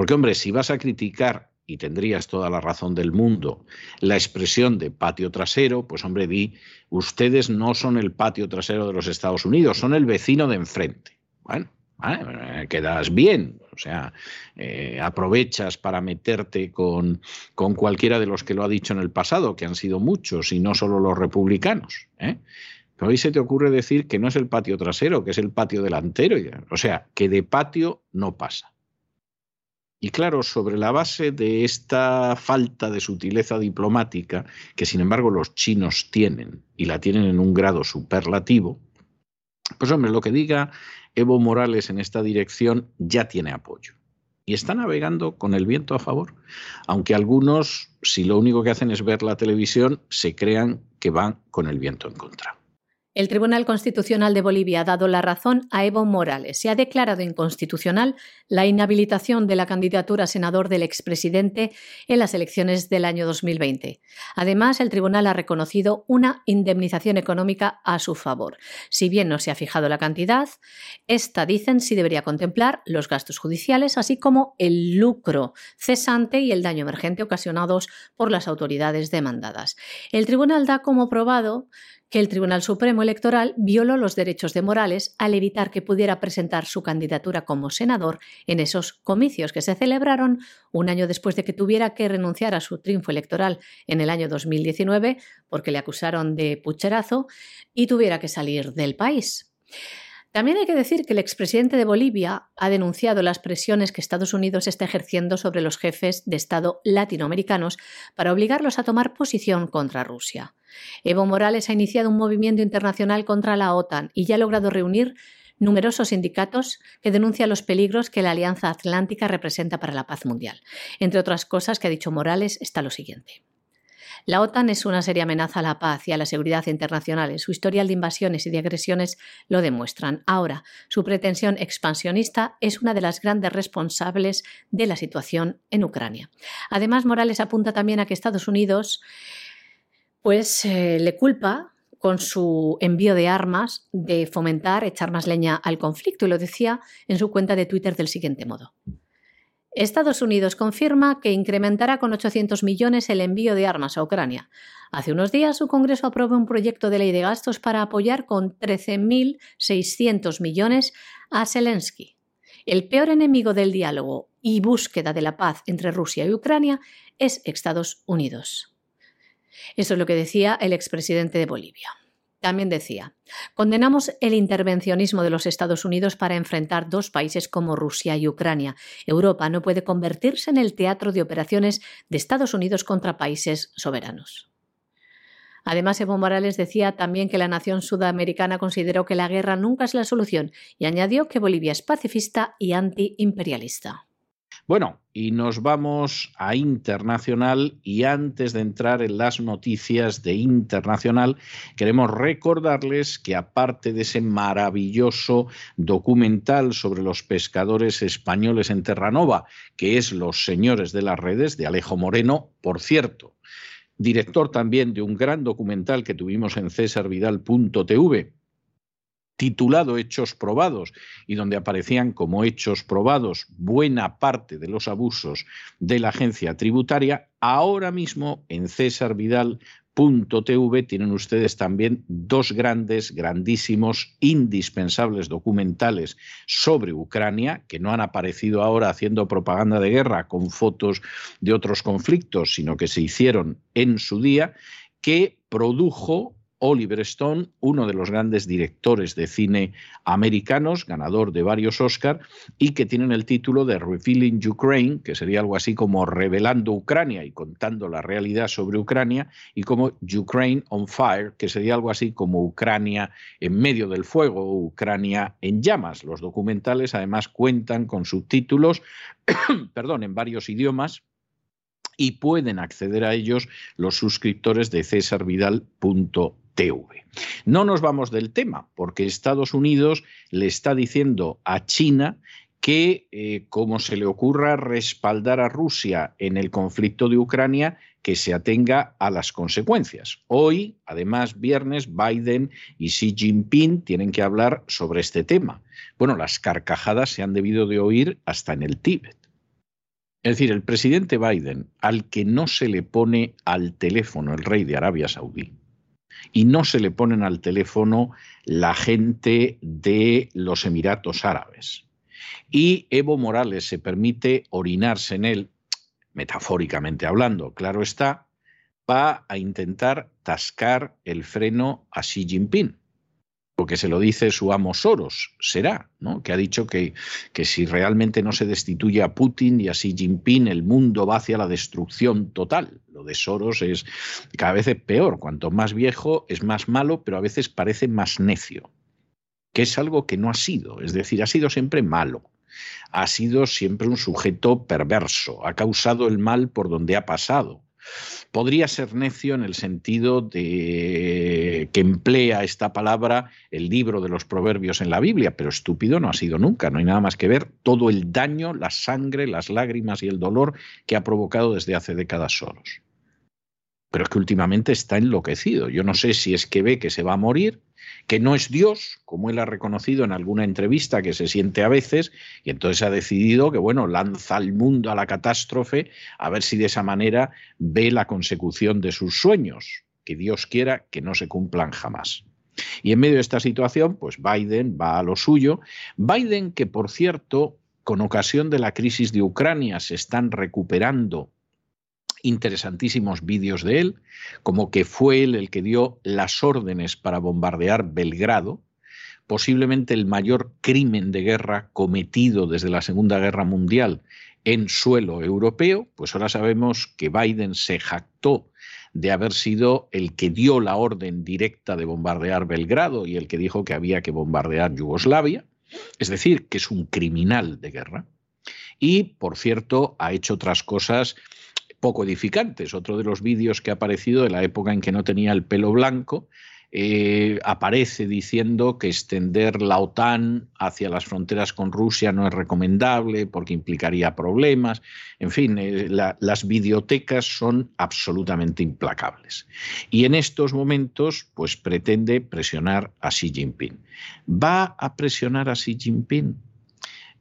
Porque, hombre, si vas a criticar, y tendrías toda la razón del mundo, la expresión de patio trasero, pues, hombre, di, ustedes no son el patio trasero de los Estados Unidos, son el vecino de enfrente. Bueno, quedas bien, o sea, eh, aprovechas para meterte con, con, cualquiera de los que lo ha dicho en el pasado, que han sido muchos y no solo los republicanos. ¿eh? Pero hoy se te ocurre decir que no es el patio trasero, que es el patio delantero, o sea, que de patio no pasa. Y claro, sobre la base de esta falta de sutileza diplomática, que sin embargo los chinos tienen, y la tienen en un grado superlativo, pues hombre, lo que diga Evo Morales en esta dirección ya tiene apoyo. Y está navegando con el viento a favor. Aunque algunos, si lo único que hacen es ver la televisión, se crean que van con el viento en contra. El Tribunal Constitucional de Bolivia ha dado la razón a Evo Morales. Se ha declarado inconstitucional la inhabilitación de la candidatura a senador del expresidente en las elecciones del año 2020. Además, el tribunal ha reconocido una indemnización económica a su favor. Si bien no se ha fijado la cantidad, esta, dicen, sí debería contemplar los gastos judiciales, así como el lucro cesante y el daño emergente ocasionados por las autoridades demandadas. El tribunal da como probado que el Tribunal Supremo Electoral violó los derechos de Morales al evitar que pudiera presentar su candidatura como senador en esos comicios que se celebraron un año después de que tuviera que renunciar a su triunfo electoral en el año 2019 porque le acusaron de pucherazo y tuviera que salir del país. También hay que decir que el expresidente de Bolivia ha denunciado las presiones que Estados Unidos está ejerciendo sobre los jefes de Estado latinoamericanos para obligarlos a tomar posición contra Rusia. Evo Morales ha iniciado un movimiento internacional contra la OTAN y ya ha logrado reunir numerosos sindicatos que denuncian los peligros que la Alianza Atlántica representa para la paz mundial. Entre otras cosas que ha dicho Morales está lo siguiente. La OTAN es una seria amenaza a la paz y a la seguridad internacional. Su historial de invasiones y de agresiones lo demuestran. Ahora, su pretensión expansionista es una de las grandes responsables de la situación en Ucrania. Además, Morales apunta también a que Estados Unidos pues eh, le culpa con su envío de armas de fomentar, echar más leña al conflicto y lo decía en su cuenta de Twitter del siguiente modo. Estados Unidos confirma que incrementará con 800 millones el envío de armas a Ucrania. Hace unos días su Congreso aprobó un proyecto de ley de gastos para apoyar con 13.600 millones a Zelensky. El peor enemigo del diálogo y búsqueda de la paz entre Rusia y Ucrania es Estados Unidos. Eso es lo que decía el expresidente de Bolivia. También decía, condenamos el intervencionismo de los Estados Unidos para enfrentar dos países como Rusia y Ucrania. Europa no puede convertirse en el teatro de operaciones de Estados Unidos contra países soberanos. Además, Evo Morales decía también que la nación sudamericana consideró que la guerra nunca es la solución y añadió que Bolivia es pacifista y antiimperialista. Bueno, y nos vamos a internacional y antes de entrar en las noticias de internacional, queremos recordarles que aparte de ese maravilloso documental sobre los pescadores españoles en Terranova, que es Los Señores de las Redes, de Alejo Moreno, por cierto, director también de un gran documental que tuvimos en cesarvidal.tv, titulado Hechos Probados y donde aparecían como hechos probados buena parte de los abusos de la agencia tributaria, ahora mismo en cesarvidal.tv tienen ustedes también dos grandes, grandísimos, indispensables documentales sobre Ucrania, que no han aparecido ahora haciendo propaganda de guerra con fotos de otros conflictos, sino que se hicieron en su día, que produjo Oliver Stone, uno de los grandes directores de cine americanos, ganador de varios Oscars, y que tienen el título de Revealing Ukraine, que sería algo así como revelando Ucrania y contando la realidad sobre Ucrania, y como Ukraine on Fire, que sería algo así como Ucrania en medio del fuego Ucrania en llamas. Los documentales además cuentan con subtítulos, perdón, en varios idiomas y pueden acceder a ellos los suscriptores de no nos vamos del tema, porque Estados Unidos le está diciendo a China que, eh, como se le ocurra respaldar a Rusia en el conflicto de Ucrania, que se atenga a las consecuencias. Hoy, además, viernes, Biden y Xi Jinping tienen que hablar sobre este tema. Bueno, las carcajadas se han debido de oír hasta en el Tíbet. Es decir, el presidente Biden, al que no se le pone al teléfono el rey de Arabia Saudí, y no se le ponen al teléfono la gente de los Emiratos Árabes. Y Evo Morales se permite orinarse en él, metafóricamente hablando, claro está, va a intentar tascar el freno a Xi Jinping porque se lo dice su amo Soros, será, ¿no? que ha dicho que, que si realmente no se destituye a Putin y a Xi Jinping, el mundo va hacia la destrucción total. Lo de Soros es cada vez peor, cuanto más viejo es más malo, pero a veces parece más necio, que es algo que no ha sido, es decir, ha sido siempre malo. Ha sido siempre un sujeto perverso, ha causado el mal por donde ha pasado Podría ser necio en el sentido de que emplea esta palabra el libro de los proverbios en la Biblia, pero estúpido no ha sido nunca. No hay nada más que ver todo el daño, la sangre, las lágrimas y el dolor que ha provocado desde hace décadas solos. Pero es que últimamente está enloquecido. Yo no sé si es que ve que se va a morir que no es Dios, como él ha reconocido en alguna entrevista que se siente a veces, y entonces ha decidido que, bueno, lanza al mundo a la catástrofe a ver si de esa manera ve la consecución de sus sueños, que Dios quiera que no se cumplan jamás. Y en medio de esta situación, pues Biden va a lo suyo. Biden, que por cierto, con ocasión de la crisis de Ucrania, se están recuperando interesantísimos vídeos de él, como que fue él el que dio las órdenes para bombardear Belgrado, posiblemente el mayor crimen de guerra cometido desde la Segunda Guerra Mundial en suelo europeo, pues ahora sabemos que Biden se jactó de haber sido el que dio la orden directa de bombardear Belgrado y el que dijo que había que bombardear Yugoslavia, es decir, que es un criminal de guerra. Y, por cierto, ha hecho otras cosas poco edificantes. Otro de los vídeos que ha aparecido de la época en que no tenía el pelo blanco, eh, aparece diciendo que extender la OTAN hacia las fronteras con Rusia no es recomendable porque implicaría problemas. En fin, eh, las videotecas son absolutamente implacables. Y en estos momentos, pues pretende presionar a Xi Jinping. ¿Va a presionar a Xi Jinping?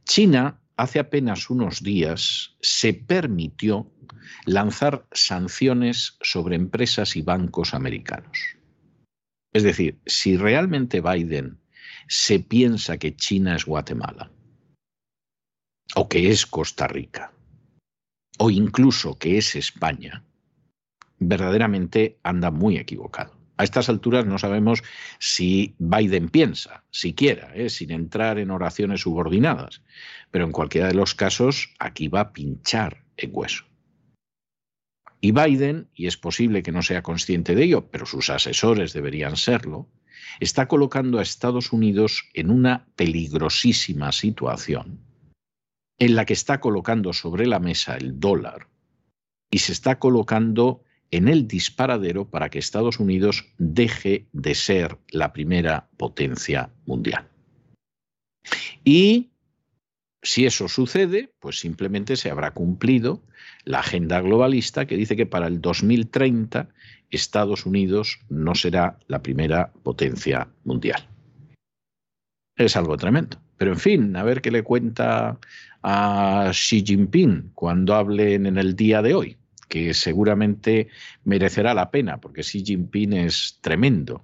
China hace apenas unos días se permitió lanzar sanciones sobre empresas y bancos americanos. Es decir, si realmente Biden se piensa que China es Guatemala, o que es Costa Rica, o incluso que es España, verdaderamente anda muy equivocado. A estas alturas no sabemos si Biden piensa, siquiera, ¿eh? sin entrar en oraciones subordinadas, pero en cualquiera de los casos aquí va a pinchar en hueso. Y Biden, y es posible que no sea consciente de ello, pero sus asesores deberían serlo, está colocando a Estados Unidos en una peligrosísima situación en la que está colocando sobre la mesa el dólar y se está colocando en el disparadero para que Estados Unidos deje de ser la primera potencia mundial. Y si eso sucede, pues simplemente se habrá cumplido la agenda globalista que dice que para el 2030 Estados Unidos no será la primera potencia mundial. Es algo tremendo. Pero en fin, a ver qué le cuenta a Xi Jinping cuando hablen en el día de hoy, que seguramente merecerá la pena, porque Xi Jinping es tremendo.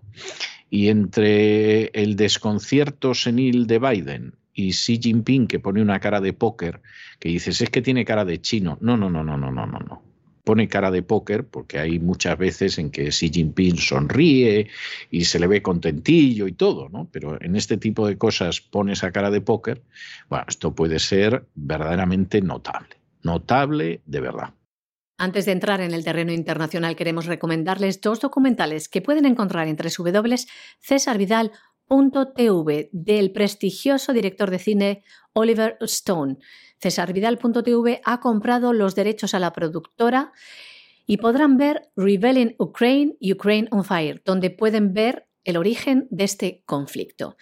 Y entre el desconcierto senil de Biden y Xi Jinping que pone una cara de póker, que dices, es que tiene cara de chino. No, no, no, no, no, no, no, no. Pone cara de póker porque hay muchas veces en que Xi Jinping sonríe y se le ve contentillo y todo, ¿no? Pero en este tipo de cosas pone esa cara de póker. Bueno, esto puede ser verdaderamente notable. Notable de verdad. Antes de entrar en el terreno internacional, queremos recomendarles dos documentales que pueden encontrar en www.cesarvidal.com .tv del prestigioso director de cine Oliver Stone. Cesarvidal.tv ha comprado los derechos a la productora y podrán ver Rebelling Ukraine, Ukraine on Fire, donde pueden ver el origen de este conflicto.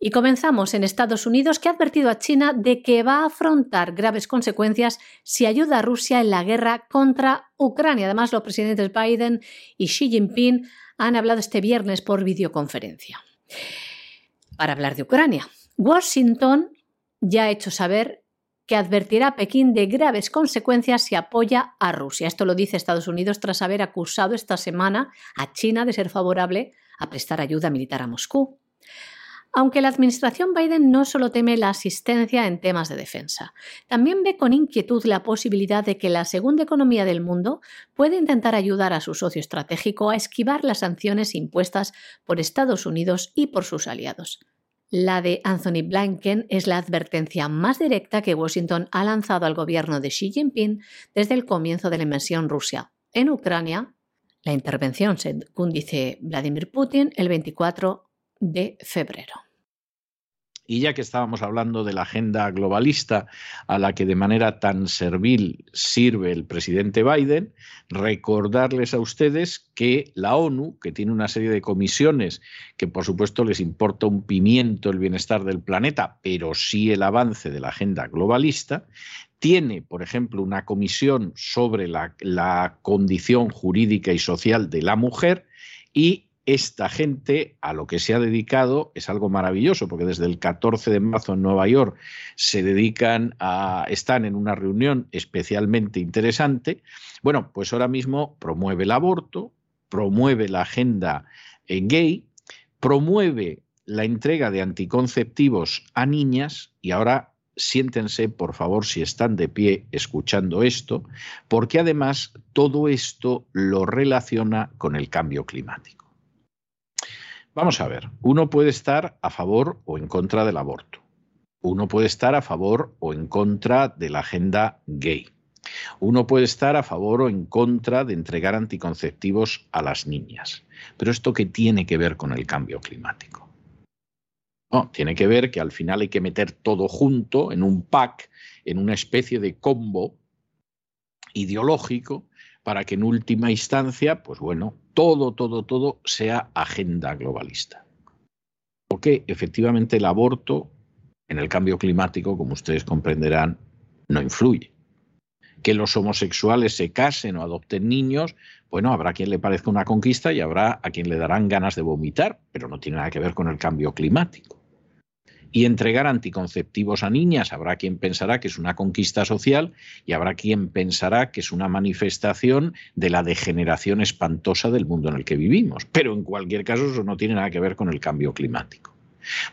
Y comenzamos en Estados Unidos, que ha advertido a China de que va a afrontar graves consecuencias si ayuda a Rusia en la guerra contra Ucrania. Además, los presidentes Biden y Xi Jinping han hablado este viernes por videoconferencia para hablar de Ucrania. Washington ya ha hecho saber que advertirá a Pekín de graves consecuencias si apoya a Rusia. Esto lo dice Estados Unidos tras haber acusado esta semana a China de ser favorable a prestar ayuda militar a Moscú. Aunque la administración Biden no solo teme la asistencia en temas de defensa, también ve con inquietud la posibilidad de que la segunda economía del mundo pueda intentar ayudar a su socio estratégico a esquivar las sanciones impuestas por Estados Unidos y por sus aliados. La de Anthony Blinken es la advertencia más directa que Washington ha lanzado al gobierno de Xi Jinping desde el comienzo de la invasión rusa en Ucrania. La intervención, según dice Vladimir Putin, el 24 de febrero. Y ya que estábamos hablando de la agenda globalista a la que de manera tan servil sirve el presidente Biden, recordarles a ustedes que la ONU, que tiene una serie de comisiones que por supuesto les importa un pimiento el bienestar del planeta, pero sí el avance de la agenda globalista, tiene, por ejemplo, una comisión sobre la, la condición jurídica y social de la mujer y esta gente a lo que se ha dedicado es algo maravilloso, porque desde el 14 de marzo en Nueva York se dedican a, están en una reunión especialmente interesante. Bueno, pues ahora mismo promueve el aborto, promueve la agenda gay, promueve la entrega de anticonceptivos a niñas y ahora siéntense, por favor, si están de pie escuchando esto, porque además todo esto lo relaciona con el cambio climático. Vamos a ver, uno puede estar a favor o en contra del aborto. Uno puede estar a favor o en contra de la agenda gay. Uno puede estar a favor o en contra de entregar anticonceptivos a las niñas. Pero esto qué tiene que ver con el cambio climático? No, tiene que ver que al final hay que meter todo junto en un pack, en una especie de combo ideológico para que en última instancia, pues bueno, todo, todo, todo sea agenda globalista. Porque efectivamente el aborto en el cambio climático, como ustedes comprenderán, no influye. Que los homosexuales se casen o adopten niños, bueno, habrá quien le parezca una conquista y habrá a quien le darán ganas de vomitar, pero no tiene nada que ver con el cambio climático y entregar anticonceptivos a niñas. Habrá quien pensará que es una conquista social y habrá quien pensará que es una manifestación de la degeneración espantosa del mundo en el que vivimos. Pero en cualquier caso eso no tiene nada que ver con el cambio climático.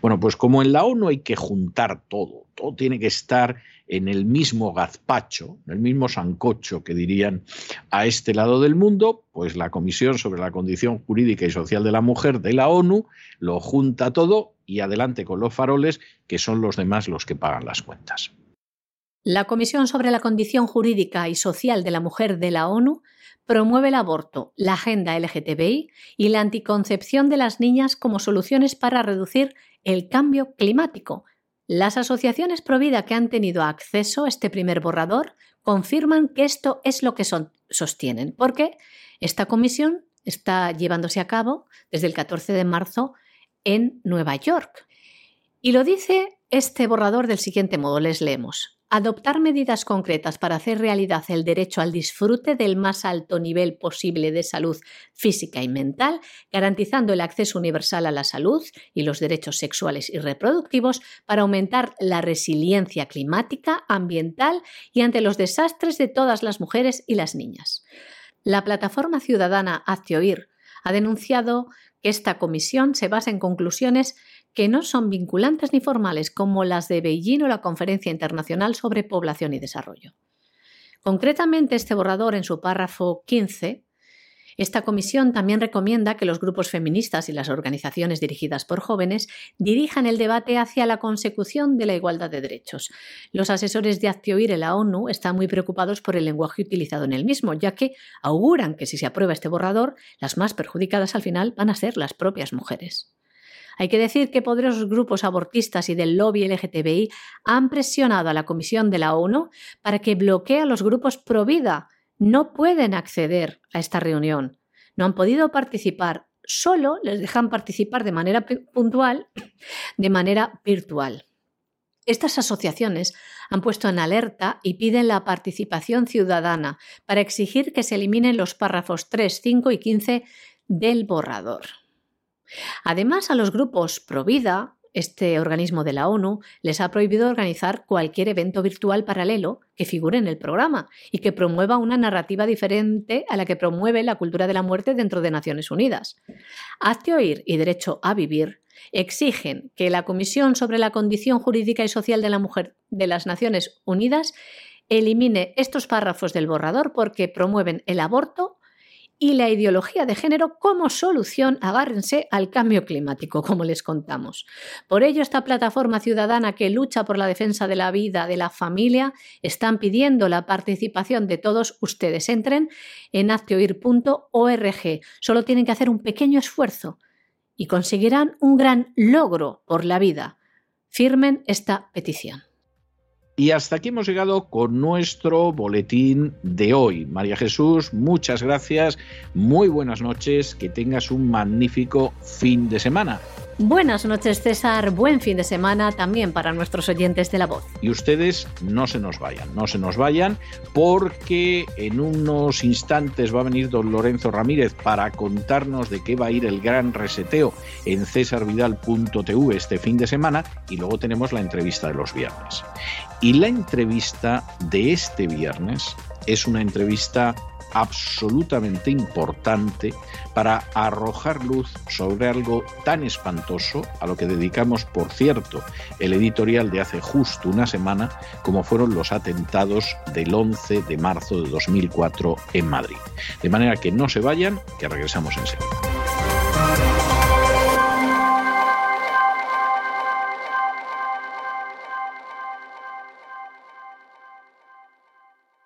Bueno, pues como en la ONU hay que juntar todo, todo tiene que estar en el mismo gazpacho, en el mismo sancocho que dirían a este lado del mundo, pues la Comisión sobre la Condición Jurídica y Social de la Mujer de la ONU lo junta todo y adelante con los faroles, que son los demás los que pagan las cuentas. La Comisión sobre la Condición Jurídica y Social de la Mujer de la ONU promueve el aborto, la agenda LGTBI y la anticoncepción de las niñas como soluciones para reducir el cambio climático. Las asociaciones pro vida que han tenido acceso a este primer borrador confirman que esto es lo que sostienen, porque esta comisión está llevándose a cabo desde el 14 de marzo en Nueva York. Y lo dice este borrador del siguiente modo, les leemos. Adoptar medidas concretas para hacer realidad el derecho al disfrute del más alto nivel posible de salud física y mental, garantizando el acceso universal a la salud y los derechos sexuales y reproductivos para aumentar la resiliencia climática, ambiental y ante los desastres de todas las mujeres y las niñas. La plataforma ciudadana Hazte Oír ha denunciado esta comisión se basa en conclusiones que no son vinculantes ni formales, como las de Beijing o la Conferencia Internacional sobre Población y Desarrollo. Concretamente, este borrador, en su párrafo 15, esta comisión también recomienda que los grupos feministas y las organizaciones dirigidas por jóvenes dirijan el debate hacia la consecución de la igualdad de derechos. Los asesores de Actioir en la ONU están muy preocupados por el lenguaje utilizado en el mismo, ya que auguran que si se aprueba este borrador, las más perjudicadas al final van a ser las propias mujeres. Hay que decir que poderosos grupos abortistas y del lobby LGTBI han presionado a la Comisión de la ONU para que bloquee a los grupos pro vida no pueden acceder a esta reunión, no han podido participar, solo les dejan participar de manera puntual, de manera virtual. Estas asociaciones han puesto en alerta y piden la participación ciudadana para exigir que se eliminen los párrafos 3, 5 y 15 del borrador. Además, a los grupos Provida, este organismo de la ONU les ha prohibido organizar cualquier evento virtual paralelo que figure en el programa y que promueva una narrativa diferente a la que promueve la cultura de la muerte dentro de Naciones Unidas. Hazte oír y derecho a vivir exigen que la Comisión sobre la Condición Jurídica y Social de la Mujer de las Naciones Unidas elimine estos párrafos del borrador porque promueven el aborto y la ideología de género como solución, agárrense al cambio climático, como les contamos. Por ello, esta plataforma ciudadana que lucha por la defensa de la vida, de la familia, están pidiendo la participación de todos ustedes. Entren en acteoir.org. Solo tienen que hacer un pequeño esfuerzo y conseguirán un gran logro por la vida. firmen esta petición. Y hasta aquí hemos llegado con nuestro boletín de hoy. María Jesús, muchas gracias, muy buenas noches, que tengas un magnífico fin de semana. Buenas noches César, buen fin de semana también para nuestros oyentes de la voz. Y ustedes no se nos vayan, no se nos vayan porque en unos instantes va a venir don Lorenzo Ramírez para contarnos de qué va a ir el gran reseteo en cesarvidal.tv este fin de semana y luego tenemos la entrevista de los viernes. Y la entrevista de este viernes es una entrevista absolutamente importante para arrojar luz sobre algo tan espantoso, a lo que dedicamos, por cierto, el editorial de hace justo una semana, como fueron los atentados del 11 de marzo de 2004 en Madrid. De manera que no se vayan, que regresamos enseguida.